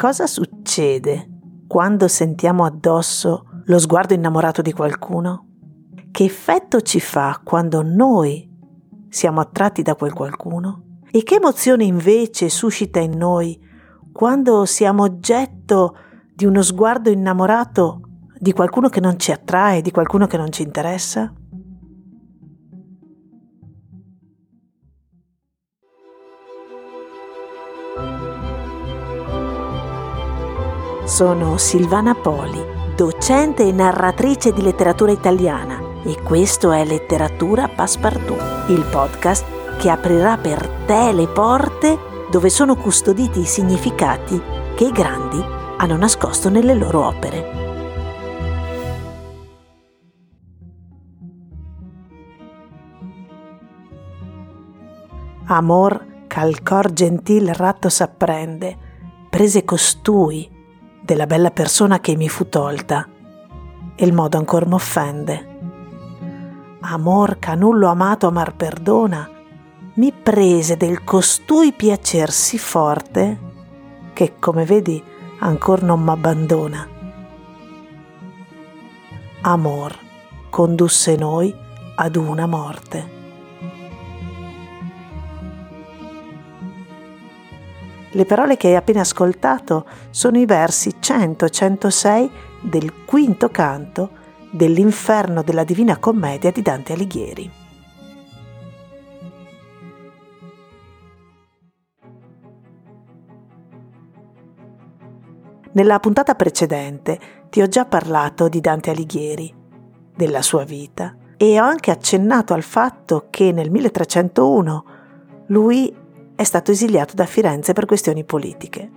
Cosa succede quando sentiamo addosso lo sguardo innamorato di qualcuno? Che effetto ci fa quando noi siamo attratti da quel qualcuno? E che emozione invece suscita in noi quando siamo oggetto di uno sguardo innamorato di qualcuno che non ci attrae, di qualcuno che non ci interessa? Sono Silvana Poli, docente e narratrice di letteratura italiana e questo è Letteratura Passepartout, il podcast che aprirà per te le porte dove sono custoditi i significati che i grandi hanno nascosto nelle loro opere. Amor, ch'al cor gentil ratto s'apprende, prese costui della bella persona che mi fu tolta, e il modo ancor m'offende. Amor canullo amato amar perdona, mi prese del costui piacer sì forte, che come vedi ancor non m'abbandona. Amor condusse noi ad una morte. Le parole che hai appena ascoltato sono i versi 100-106 del quinto canto dell'Inferno della Divina Commedia di Dante Alighieri. Nella puntata precedente ti ho già parlato di Dante Alighieri, della sua vita, e ho anche accennato al fatto che nel 1301 lui è stato esiliato da Firenze per questioni politiche.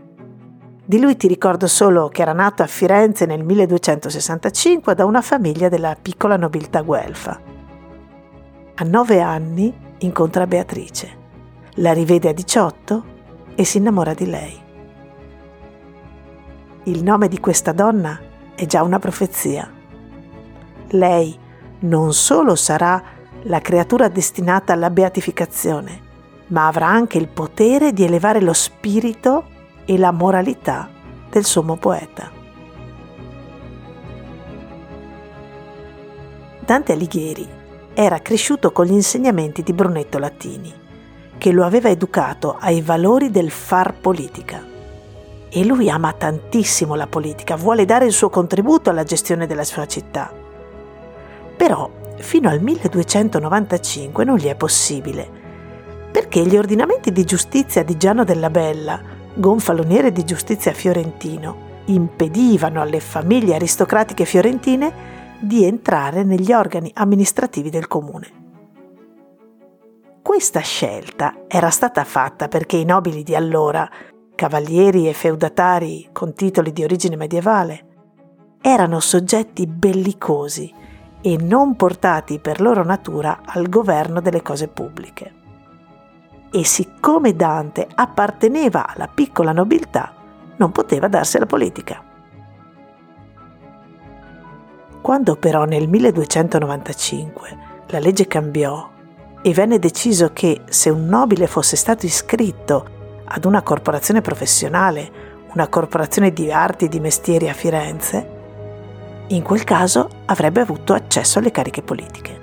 Di lui ti ricordo solo che era nato a Firenze nel 1265 da una famiglia della piccola nobiltà guelfa. A nove anni incontra Beatrice, la rivede a 18 e si innamora di lei. Il nome di questa donna è già una profezia. Lei non solo sarà la creatura destinata alla beatificazione, ma avrà anche il potere di elevare lo spirito e la moralità del sommo poeta. Dante Alighieri era cresciuto con gli insegnamenti di Brunetto Latini, che lo aveva educato ai valori del far politica. E lui ama tantissimo la politica, vuole dare il suo contributo alla gestione della sua città. Però fino al 1295 non gli è possibile perché gli ordinamenti di giustizia di Giano della Bella, gonfaloniere di giustizia fiorentino, impedivano alle famiglie aristocratiche fiorentine di entrare negli organi amministrativi del comune. Questa scelta era stata fatta perché i nobili di allora, cavalieri e feudatari con titoli di origine medievale, erano soggetti bellicosi e non portati per loro natura al governo delle cose pubbliche e siccome Dante apparteneva alla piccola nobiltà, non poteva darsi alla politica. Quando però nel 1295 la legge cambiò e venne deciso che se un nobile fosse stato iscritto ad una corporazione professionale, una corporazione di arti e di mestieri a Firenze, in quel caso avrebbe avuto accesso alle cariche politiche.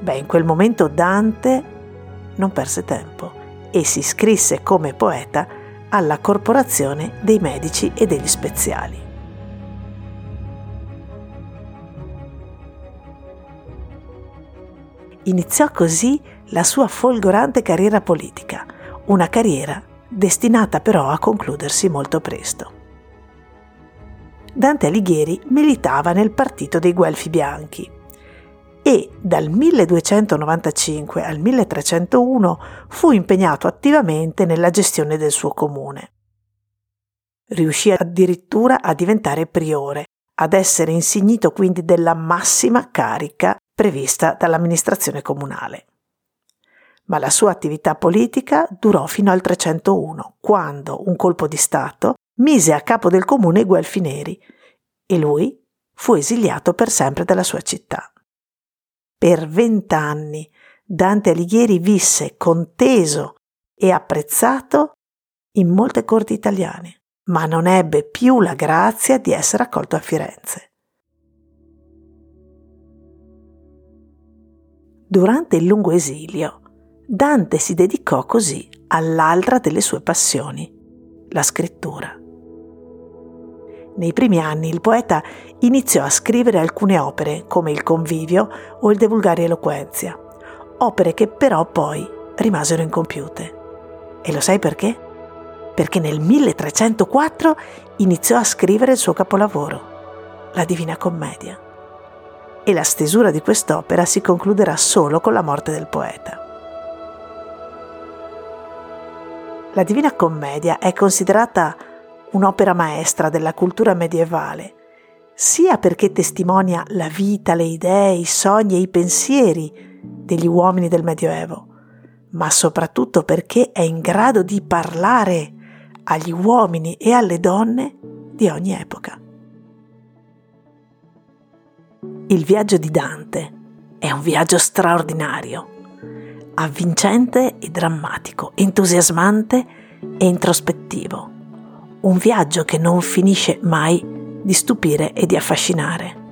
Beh, in quel momento Dante non perse tempo e si iscrisse come poeta alla Corporazione dei Medici e degli Speziali. Iniziò così la sua folgorante carriera politica, una carriera destinata però a concludersi molto presto. Dante Alighieri militava nel partito dei Guelfi Bianchi, e dal 1295 al 1301 fu impegnato attivamente nella gestione del suo comune. Riuscì addirittura a diventare priore, ad essere insignito quindi della massima carica prevista dall'amministrazione comunale. Ma la sua attività politica durò fino al 301, quando un colpo di Stato mise a capo del comune i Guelfi Neri e lui fu esiliato per sempre dalla sua città. Per vent'anni Dante Alighieri visse conteso e apprezzato in molte corti italiane. ma non ebbe più la grazia di essere accolto a Firenze. Durante il lungo esilio, Dante si dedicò così all'altra delle sue passioni, la scrittura. Nei primi anni il poeta iniziò a scrivere alcune opere come Il Convivio o il De Vulgari Eloquenzia, opere che però poi rimasero incompiute. E lo sai perché? Perché nel 1304 iniziò a scrivere il suo capolavoro, la Divina Commedia. E la stesura di quest'opera si concluderà solo con la morte del poeta. La Divina Commedia è considerata un'opera maestra della cultura medievale, sia perché testimonia la vita, le idee, i sogni e i pensieri degli uomini del Medioevo, ma soprattutto perché è in grado di parlare agli uomini e alle donne di ogni epoca. Il viaggio di Dante è un viaggio straordinario, avvincente e drammatico, entusiasmante e introspettivo un viaggio che non finisce mai di stupire e di affascinare.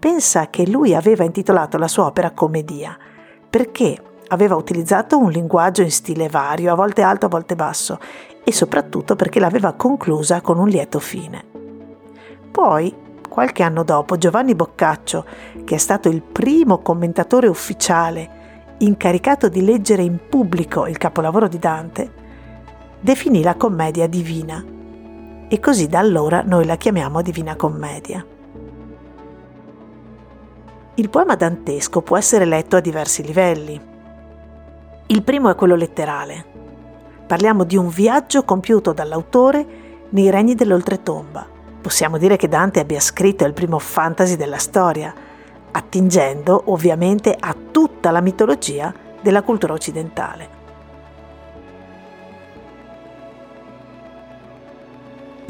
Pensa che lui aveva intitolato la sua opera Commedia perché aveva utilizzato un linguaggio in stile vario, a volte alto, a volte basso, e soprattutto perché l'aveva conclusa con un lieto fine. Poi, qualche anno dopo, Giovanni Boccaccio, che è stato il primo commentatore ufficiale incaricato di leggere in pubblico il capolavoro di Dante, definì la commedia divina e così da allora noi la chiamiamo Divina Commedia. Il poema dantesco può essere letto a diversi livelli. Il primo è quello letterale. Parliamo di un viaggio compiuto dall'autore nei regni dell'oltretomba. Possiamo dire che Dante abbia scritto il primo fantasy della storia, attingendo ovviamente a tutta la mitologia della cultura occidentale.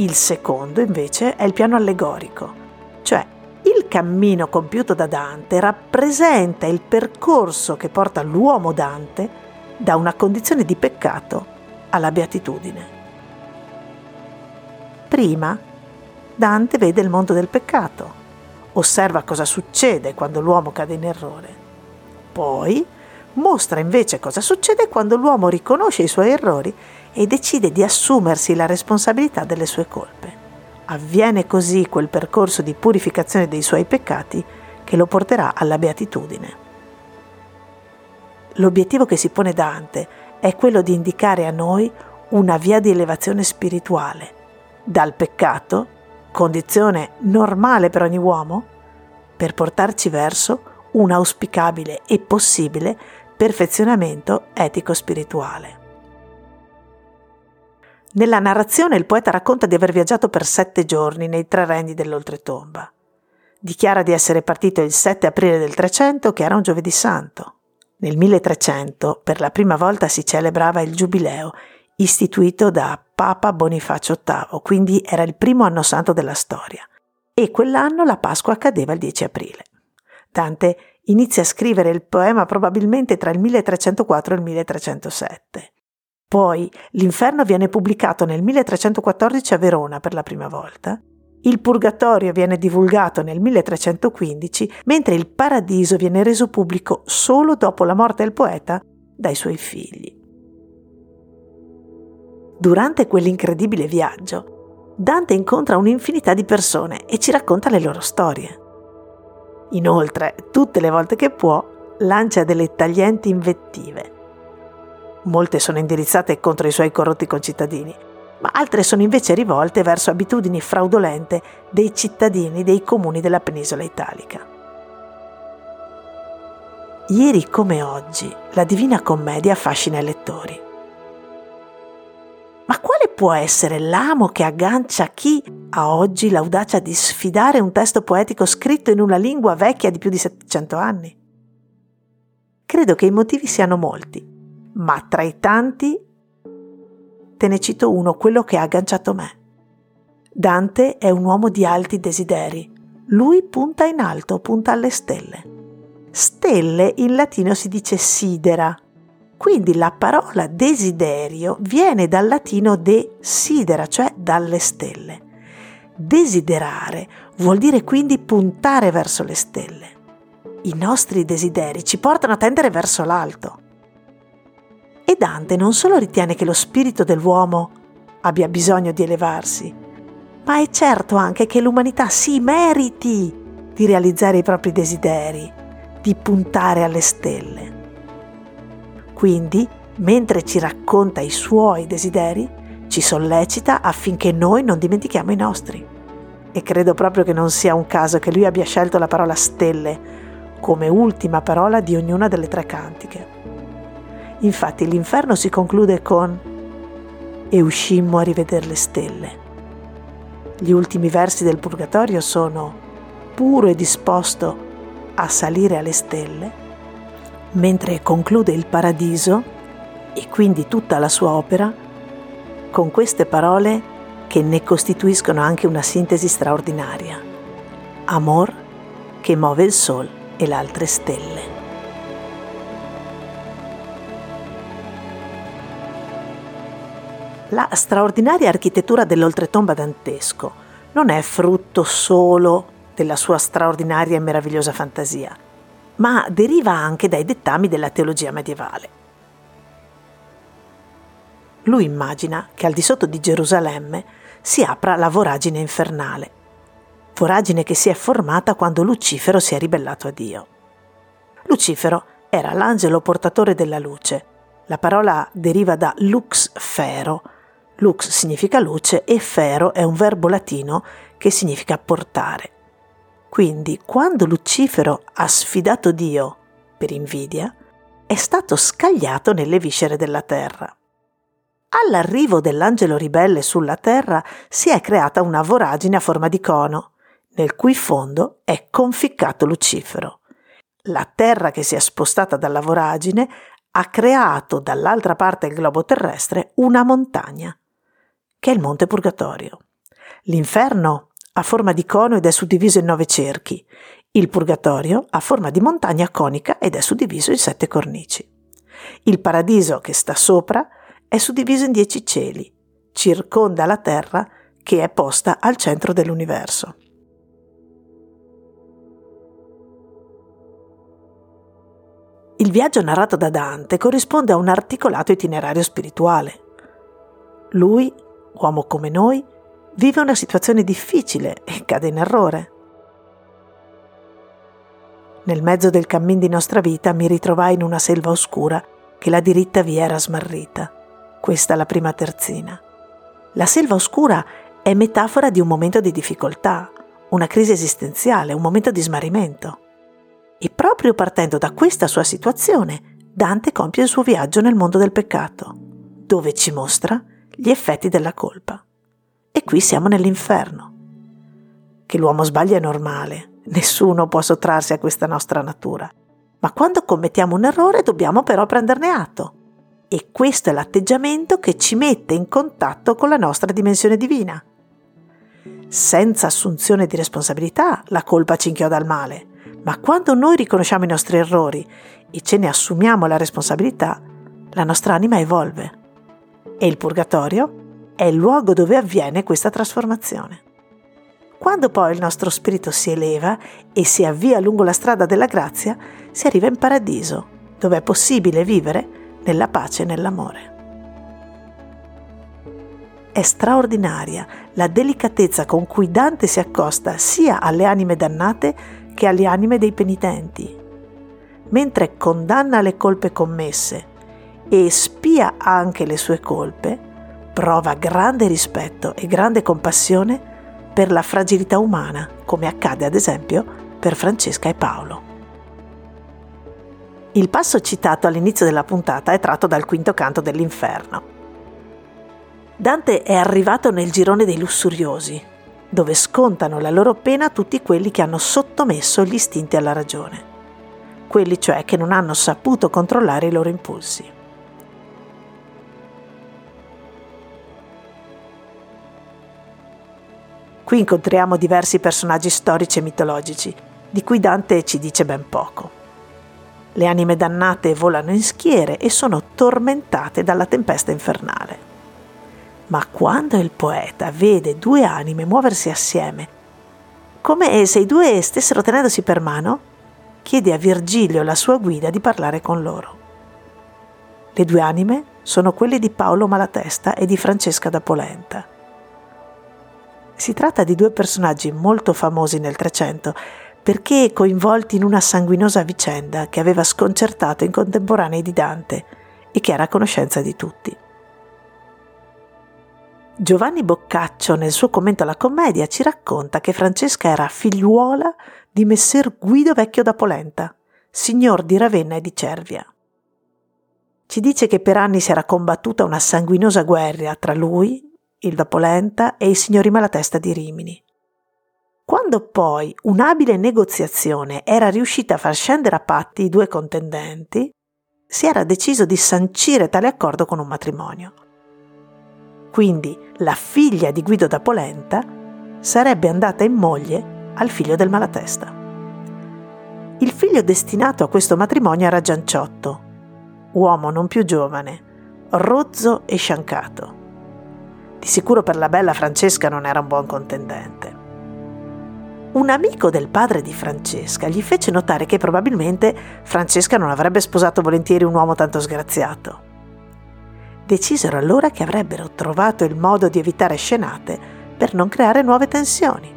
Il secondo invece è il piano allegorico, cioè il cammino compiuto da Dante rappresenta il percorso che porta l'uomo Dante da una condizione di peccato alla beatitudine. Prima Dante vede il mondo del peccato, osserva cosa succede quando l'uomo cade in errore. Poi mostra invece cosa succede quando l'uomo riconosce i suoi errori e decide di assumersi la responsabilità delle sue colpe. Avviene così quel percorso di purificazione dei suoi peccati che lo porterà alla beatitudine. L'obiettivo che si pone Dante è quello di indicare a noi una via di elevazione spirituale, dal peccato, condizione normale per ogni uomo, per portarci verso un auspicabile e possibile perfezionamento etico-spirituale. Nella narrazione il poeta racconta di aver viaggiato per sette giorni nei tre regni dell'oltretomba. Dichiara di essere partito il 7 aprile del 300, che era un giovedì santo. Nel 1300 per la prima volta si celebrava il Giubileo, istituito da Papa Bonifacio VIII, quindi era il primo anno santo della storia. E quell'anno la Pasqua accadeva il 10 aprile. Dante inizia a scrivere il poema probabilmente tra il 1304 e il 1307. Poi l'Inferno viene pubblicato nel 1314 a Verona per la prima volta. Il Purgatorio viene divulgato nel 1315, mentre il Paradiso viene reso pubblico solo dopo la morte del poeta dai suoi figli. Durante quell'incredibile viaggio, Dante incontra un'infinità di persone e ci racconta le loro storie. Inoltre, tutte le volte che può, lancia delle taglienti invettive molte sono indirizzate contro i suoi corrotti concittadini, ma altre sono invece rivolte verso abitudini fraudolente dei cittadini dei comuni della penisola italica. Ieri come oggi, la Divina Commedia affascina i lettori. Ma quale può essere l'amo che aggancia chi ha oggi l'audacia di sfidare un testo poetico scritto in una lingua vecchia di più di 700 anni? Credo che i motivi siano molti ma tra i tanti te ne cito uno, quello che ha agganciato me. Dante è un uomo di alti desideri. Lui punta in alto, punta alle stelle. Stelle in latino si dice sidera Quindi la parola desiderio viene dal latino desidera, cioè dalle stelle. Desiderare vuol dire quindi puntare verso le stelle. I nostri desideri ci portano a tendere verso l'alto. E Dante non solo ritiene che lo spirito dell'uomo abbia bisogno di elevarsi, ma è certo anche che l'umanità si meriti di realizzare i propri desideri, di puntare alle stelle. Quindi, mentre ci racconta i suoi desideri, ci sollecita affinché noi non dimentichiamo i nostri. E credo proprio che non sia un caso che lui abbia scelto la parola stelle come ultima parola di ognuna delle tre cantiche. Infatti l'inferno si conclude con E uscimmo a rivedere le stelle. Gli ultimi versi del Purgatorio sono puro e disposto a salire alle stelle, mentre conclude il Paradiso e quindi tutta la sua opera con queste parole che ne costituiscono anche una sintesi straordinaria. Amor che muove il Sol e le altre stelle. La straordinaria architettura dell'oltretomba dantesco non è frutto solo della sua straordinaria e meravigliosa fantasia, ma deriva anche dai dettami della teologia medievale. Lui immagina che al di sotto di Gerusalemme si apra la voragine infernale, voragine che si è formata quando Lucifero si è ribellato a Dio. Lucifero era l'angelo portatore della luce. La parola deriva da lux fero, Lux significa luce e fero è un verbo latino che significa portare. Quindi, quando Lucifero ha sfidato Dio per invidia, è stato scagliato nelle viscere della terra. All'arrivo dell'angelo ribelle sulla terra si è creata una voragine a forma di cono, nel cui fondo è conficcato Lucifero. La terra che si è spostata dalla voragine ha creato dall'altra parte del globo terrestre una montagna che è il Monte Purgatorio. L'inferno ha forma di cono ed è suddiviso in nove cerchi. Il Purgatorio ha forma di montagna conica ed è suddiviso in sette cornici. Il Paradiso, che sta sopra, è suddiviso in dieci cieli, circonda la terra che è posta al centro dell'universo. Il viaggio narrato da Dante corrisponde a un articolato itinerario spirituale. Lui uomo come noi, vive una situazione difficile e cade in errore. Nel mezzo del cammin di nostra vita mi ritrovai in una selva oscura che la diritta via era smarrita. Questa la prima terzina. La selva oscura è metafora di un momento di difficoltà, una crisi esistenziale, un momento di smarrimento. E proprio partendo da questa sua situazione, Dante compie il suo viaggio nel mondo del peccato, dove ci mostra gli effetti della colpa. E qui siamo nell'inferno. Che l'uomo sbaglia è normale, nessuno può sottrarsi a questa nostra natura. Ma quando commettiamo un errore dobbiamo però prenderne atto. E questo è l'atteggiamento che ci mette in contatto con la nostra dimensione divina. Senza assunzione di responsabilità la colpa ci inchioda al male, ma quando noi riconosciamo i nostri errori e ce ne assumiamo la responsabilità, la nostra anima evolve e il purgatorio è il luogo dove avviene questa trasformazione. Quando poi il nostro spirito si eleva e si avvia lungo la strada della grazia, si arriva in paradiso, dove è possibile vivere nella pace e nell'amore. È straordinaria la delicatezza con cui Dante si accosta sia alle anime dannate che alle anime dei penitenti. Mentre condanna le colpe commesse e spia anche le sue colpe, prova grande rispetto e grande compassione per la fragilità umana, come accade ad esempio per Francesca e Paolo. Il passo citato all'inizio della puntata è tratto dal quinto canto dell'inferno. Dante è arrivato nel girone dei lussuriosi, dove scontano la loro pena tutti quelli che hanno sottomesso gli istinti alla ragione, quelli cioè che non hanno saputo controllare i loro impulsi. Qui incontriamo diversi personaggi storici e mitologici, di cui Dante ci dice ben poco. Le anime dannate volano in schiere e sono tormentate dalla tempesta infernale. Ma quando il poeta vede due anime muoversi assieme, come se i due stessero tenendosi per mano, chiede a Virgilio, la sua guida, di parlare con loro. Le due anime sono quelle di Paolo Malatesta e di Francesca da Polenta. Si tratta di due personaggi molto famosi nel Trecento perché coinvolti in una sanguinosa vicenda che aveva sconcertato i contemporanei di Dante e che era a conoscenza di tutti. Giovanni Boccaccio nel suo commento alla commedia ci racconta che Francesca era figliuola di messer Guido Vecchio da Polenta, signor di Ravenna e di Cervia. Ci dice che per anni si era combattuta una sanguinosa guerra tra lui, il da Polenta, e i signori Malatesta di Rimini. Quando poi un'abile negoziazione era riuscita a far scendere a patti i due contendenti, si era deciso di sancire tale accordo con un matrimonio. Quindi la figlia di Guido da Polenta sarebbe andata in moglie al figlio del Malatesta. Il figlio destinato a questo matrimonio era Gianciotto, uomo non più giovane, rozzo e sciancato. Di sicuro per la bella Francesca non era un buon contendente. Un amico del padre di Francesca gli fece notare che probabilmente Francesca non avrebbe sposato volentieri un uomo tanto sgraziato. Decisero allora che avrebbero trovato il modo di evitare scenate per non creare nuove tensioni.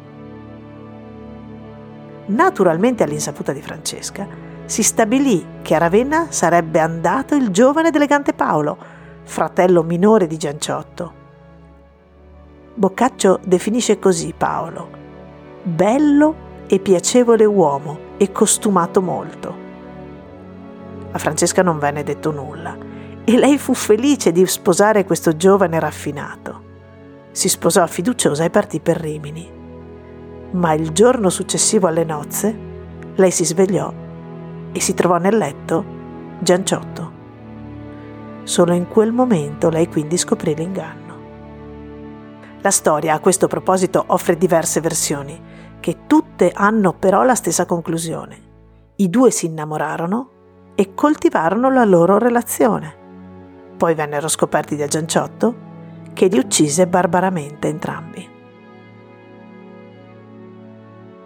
Naturalmente all'insaputa di Francesca, si stabilì che a Ravenna sarebbe andato il giovane ed elegante Paolo, fratello minore di Gianciotto. Boccaccio definisce così Paolo, bello e piacevole uomo e costumato molto. A Francesca non venne detto nulla e lei fu felice di sposare questo giovane raffinato. Si sposò fiduciosa e partì per Rimini. Ma il giorno successivo alle nozze, lei si svegliò e si trovò nel letto Gianciotto. Solo in quel momento lei quindi scoprì l'inganno. La storia a questo proposito offre diverse versioni, che tutte hanno però la stessa conclusione. I due si innamorarono e coltivarono la loro relazione poi vennero scoperti da Gianciotto, che li uccise barbaramente entrambi.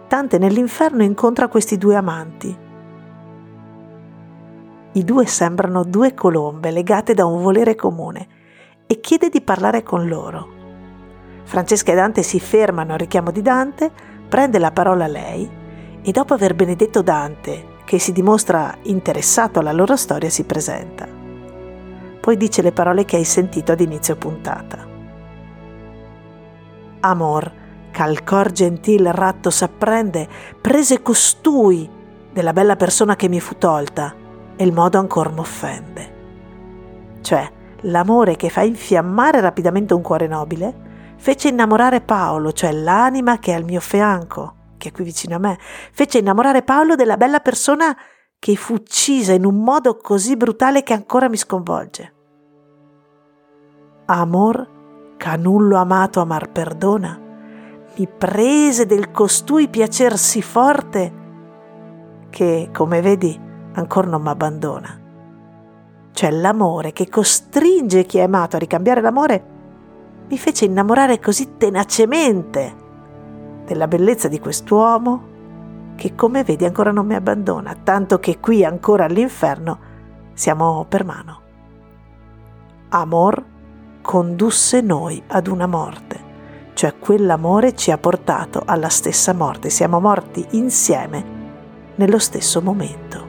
Dante nell'inferno incontra questi due amanti. I due sembrano due colombe legate da un volere comune e chiede di parlare con loro. Francesca e Dante si fermano al richiamo di Dante, prende la parola lei e dopo aver benedetto Dante, che si dimostra interessato alla loro storia, si presenta poi dice le parole che hai sentito ad inizio puntata. Amor, ch'al cor gentil ratto s'apprende, prese costui della bella persona che mi fu tolta, e il modo ancor m'offende. Cioè, l'amore che fa infiammare rapidamente un cuore nobile, fece innamorare Paolo, cioè l'anima che è al mio fianco, che è qui vicino a me, fece innamorare Paolo della bella persona che fu uccisa in un modo così brutale che ancora mi sconvolge amor ch'a nullo amato amar perdona, mi prese del costui piacer sì forte che, come vedi, ancora non m'abbandona. Cioè l'amore che costringe chi è amato a ricambiare l'amore mi fece innamorare così tenacemente della bellezza di quest'uomo che come vedi ancora non mi abbandona, tanto che qui ancora all'inferno siamo per mano. Amor condusse noi ad una morte, cioè quell'amore ci ha portato alla stessa morte, siamo morti insieme nello stesso momento.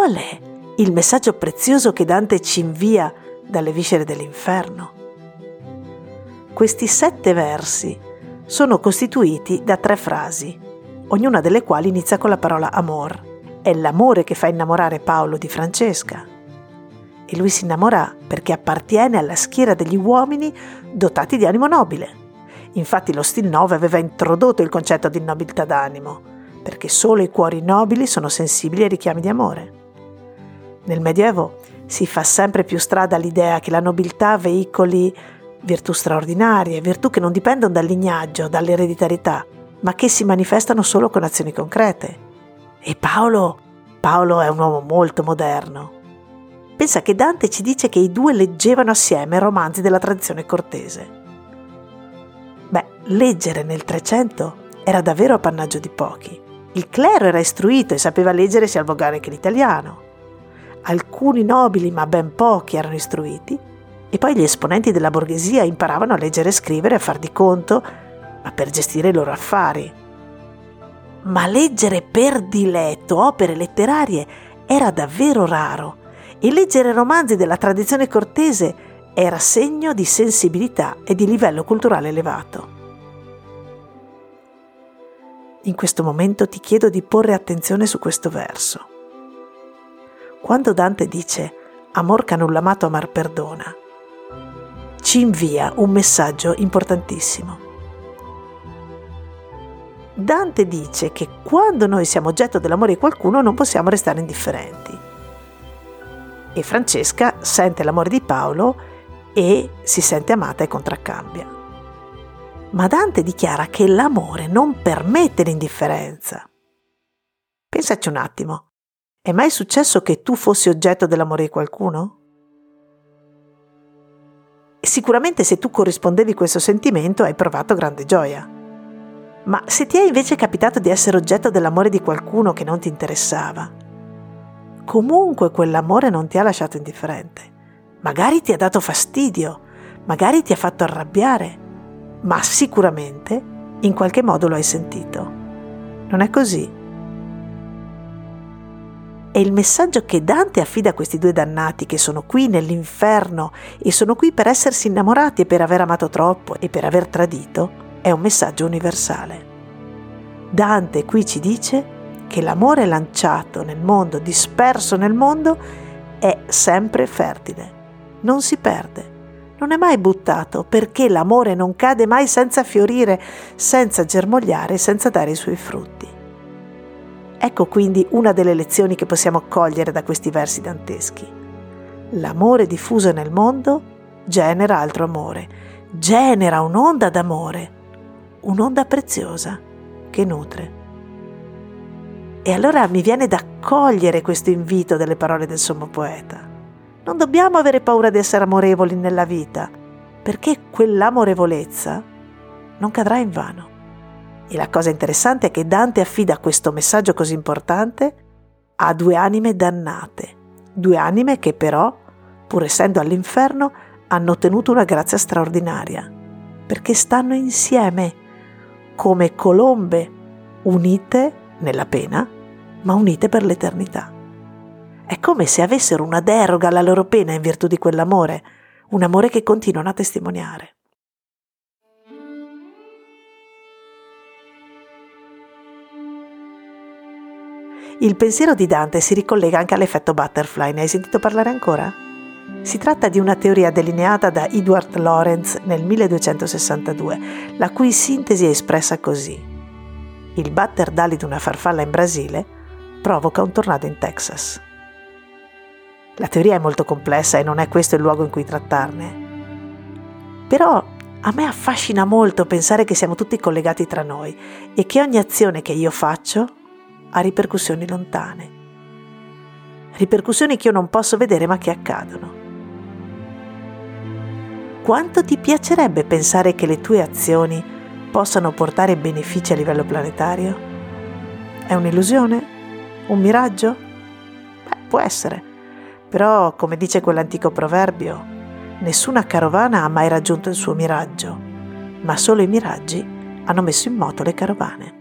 Qual è il messaggio prezioso che Dante ci invia dalle viscere dell'inferno? Questi sette versi sono costituiti da tre frasi, ognuna delle quali inizia con la parola amor. È l'amore che fa innamorare Paolo di Francesca. E lui si innamora perché appartiene alla schiera degli uomini dotati di animo nobile. Infatti lo Stil 9 aveva introdotto il concetto di nobiltà d'animo, perché solo i cuori nobili sono sensibili ai richiami di amore. Nel Medioevo si fa sempre più strada l'idea che la nobiltà veicoli virtù straordinarie, virtù che non dipendono dal lignaggio, dall'ereditarietà, ma che si manifestano solo con azioni concrete. E Paolo, Paolo è un uomo molto moderno. Pensa che Dante ci dice che i due leggevano assieme romanzi della tradizione cortese. Beh, leggere nel 300 era davvero appannaggio di pochi. Il clero era istruito e sapeva leggere sia il volgare che l'italiano. Alcuni nobili, ma ben pochi, erano istruiti, e poi gli esponenti della borghesia imparavano a leggere e scrivere a far di conto, ma per gestire i loro affari. Ma leggere per diletto opere letterarie era davvero raro e leggere romanzi della tradizione cortese era segno di sensibilità e di livello culturale elevato. In questo momento ti chiedo di porre attenzione su questo verso. Quando Dante dice Amor canullamato amar perdona, ci invia un messaggio importantissimo. Dante dice che quando noi siamo oggetto dell'amore di qualcuno non possiamo restare indifferenti. E Francesca sente l'amore di Paolo e si sente amata e contraccambia ma Dante dichiara che l'amore non permette l'indifferenza. Pensaci un attimo, è mai successo che tu fossi oggetto dell'amore di qualcuno? Sicuramente se tu corrispondevi a questo sentimento hai provato grande gioia. Ma se ti è invece capitato di essere oggetto dell'amore di qualcuno che non ti interessava, comunque quell'amore non ti ha lasciato indifferente. Magari ti ha dato fastidio, magari ti ha fatto arrabbiare, ma sicuramente in qualche modo lo hai sentito. Non è così? E il messaggio che Dante affida a questi due dannati che sono qui nell'inferno e sono qui per essersi innamorati e per aver amato troppo e per aver tradito è un messaggio universale. Dante qui ci dice che l'amore lanciato nel mondo, disperso nel mondo, è sempre fertile, non si perde non è mai buttato perché l'amore non cade mai senza fiorire, senza germogliare, senza dare i suoi frutti. Ecco quindi una delle lezioni che possiamo cogliere da questi versi danteschi. L'amore diffuso nel mondo genera altro amore, genera un'onda d'amore, un'onda preziosa che nutre. E allora mi viene da cogliere questo invito delle parole del sommo poeta. Non dobbiamo avere paura di essere amorevoli nella vita, perché quell'amorevolezza non cadrà in vano. E la cosa interessante è che Dante affida questo messaggio così importante a due anime dannate, due anime che però, pur essendo all'inferno, hanno ottenuto una grazia straordinaria, perché stanno insieme come colombe unite nella pena, ma unite per l'eternità. È come se avessero una deroga alla loro pena in virtù di quell'amore, un amore che continuano a testimoniare. Il pensiero di Dante si ricollega anche all'effetto butterfly, ne hai sentito parlare ancora? Si tratta di una teoria delineata da Edward Lorenz nel 1262, la cui sintesi è espressa così. Il batter d'ali di una farfalla in Brasile provoca un tornado in Texas. La teoria è molto complessa e non è questo il luogo in cui trattarne. Però a me affascina molto pensare che siamo tutti collegati tra noi e che ogni azione che io faccio ha ripercussioni lontane. Ripercussioni che io non posso vedere ma che accadono. Quanto ti piacerebbe pensare che le tue azioni possano portare benefici a livello planetario? È un'illusione? Un miraggio? Beh, può essere. Però, come dice quell'antico proverbio, nessuna carovana ha mai raggiunto il suo miraggio, ma solo i miraggi hanno messo in moto le carovane.